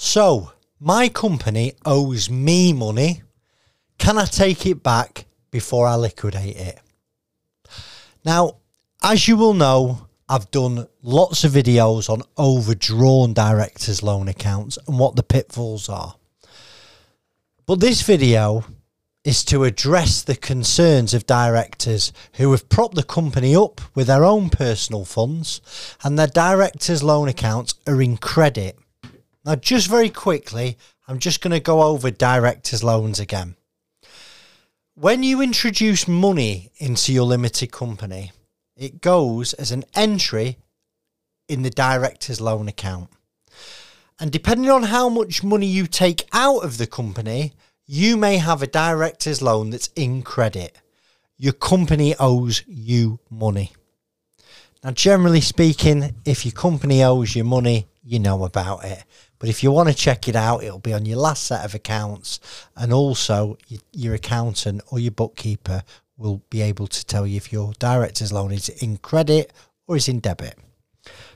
So, my company owes me money. Can I take it back before I liquidate it? Now, as you will know, I've done lots of videos on overdrawn directors' loan accounts and what the pitfalls are. But this video is to address the concerns of directors who have propped the company up with their own personal funds and their directors' loan accounts are in credit now, just very quickly, I'm just going to go over director's loans again. When you introduce money into your limited company, it goes as an entry in the director's loan account. And depending on how much money you take out of the company, you may have a director's loan that's in credit. Your company owes you money. Now, generally speaking, if your company owes you money, you know about it. But if you want to check it out, it'll be on your last set of accounts, and also your accountant or your bookkeeper will be able to tell you if your director's loan is in credit or is in debit.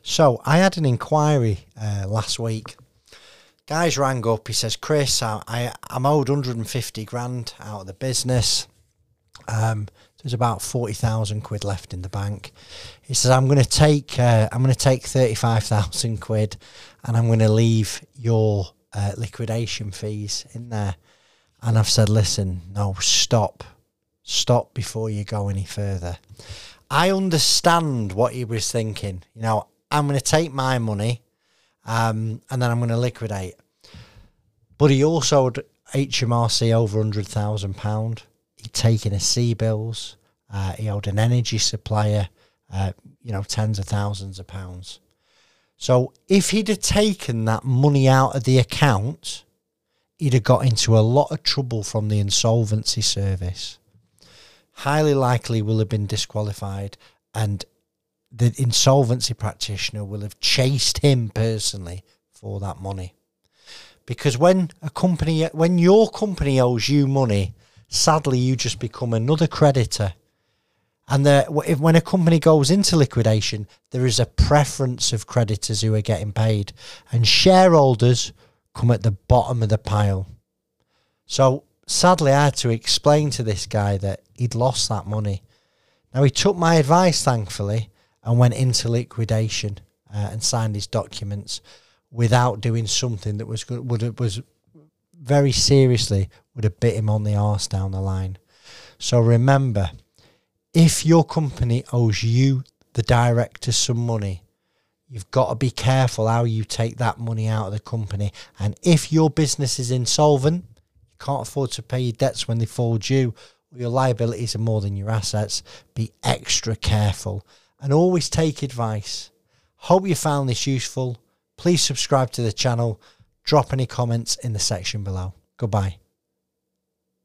So I had an inquiry uh, last week. Guys rang up. He says, "Chris, I, I am owed 150 grand out of the business. Um, there's about 40,000 quid left in the bank." He says, "I'm going to take uh, I'm going to take 35,000 quid and I'm going to leave your uh, liquidation fees in there. And I've said, listen, no, stop. Stop before you go any further. I understand what he was thinking. You know, I'm going to take my money um, and then I'm going to liquidate. But he also had HMRC over £100,000. He'd taken a CBILS. Uh, he owed an energy supplier, uh, you know, tens of thousands of pounds. So if he'd have taken that money out of the account, he'd have got into a lot of trouble from the insolvency service. Highly likely will have been disqualified, and the insolvency practitioner will have chased him personally for that money. Because when a company, when your company owes you money, sadly you just become another creditor and the, if, when a company goes into liquidation, there is a preference of creditors who are getting paid, and shareholders come at the bottom of the pile. So sadly, I had to explain to this guy that he'd lost that money. Now he took my advice, thankfully, and went into liquidation uh, and signed his documents without doing something that was good, would was very seriously would have bit him on the arse down the line. So remember if your company owes you, the director, some money, you've got to be careful how you take that money out of the company. And if your business is insolvent, you can't afford to pay your debts when they fall due, or your liabilities are more than your assets, be extra careful and always take advice. Hope you found this useful. Please subscribe to the channel. Drop any comments in the section below. Goodbye.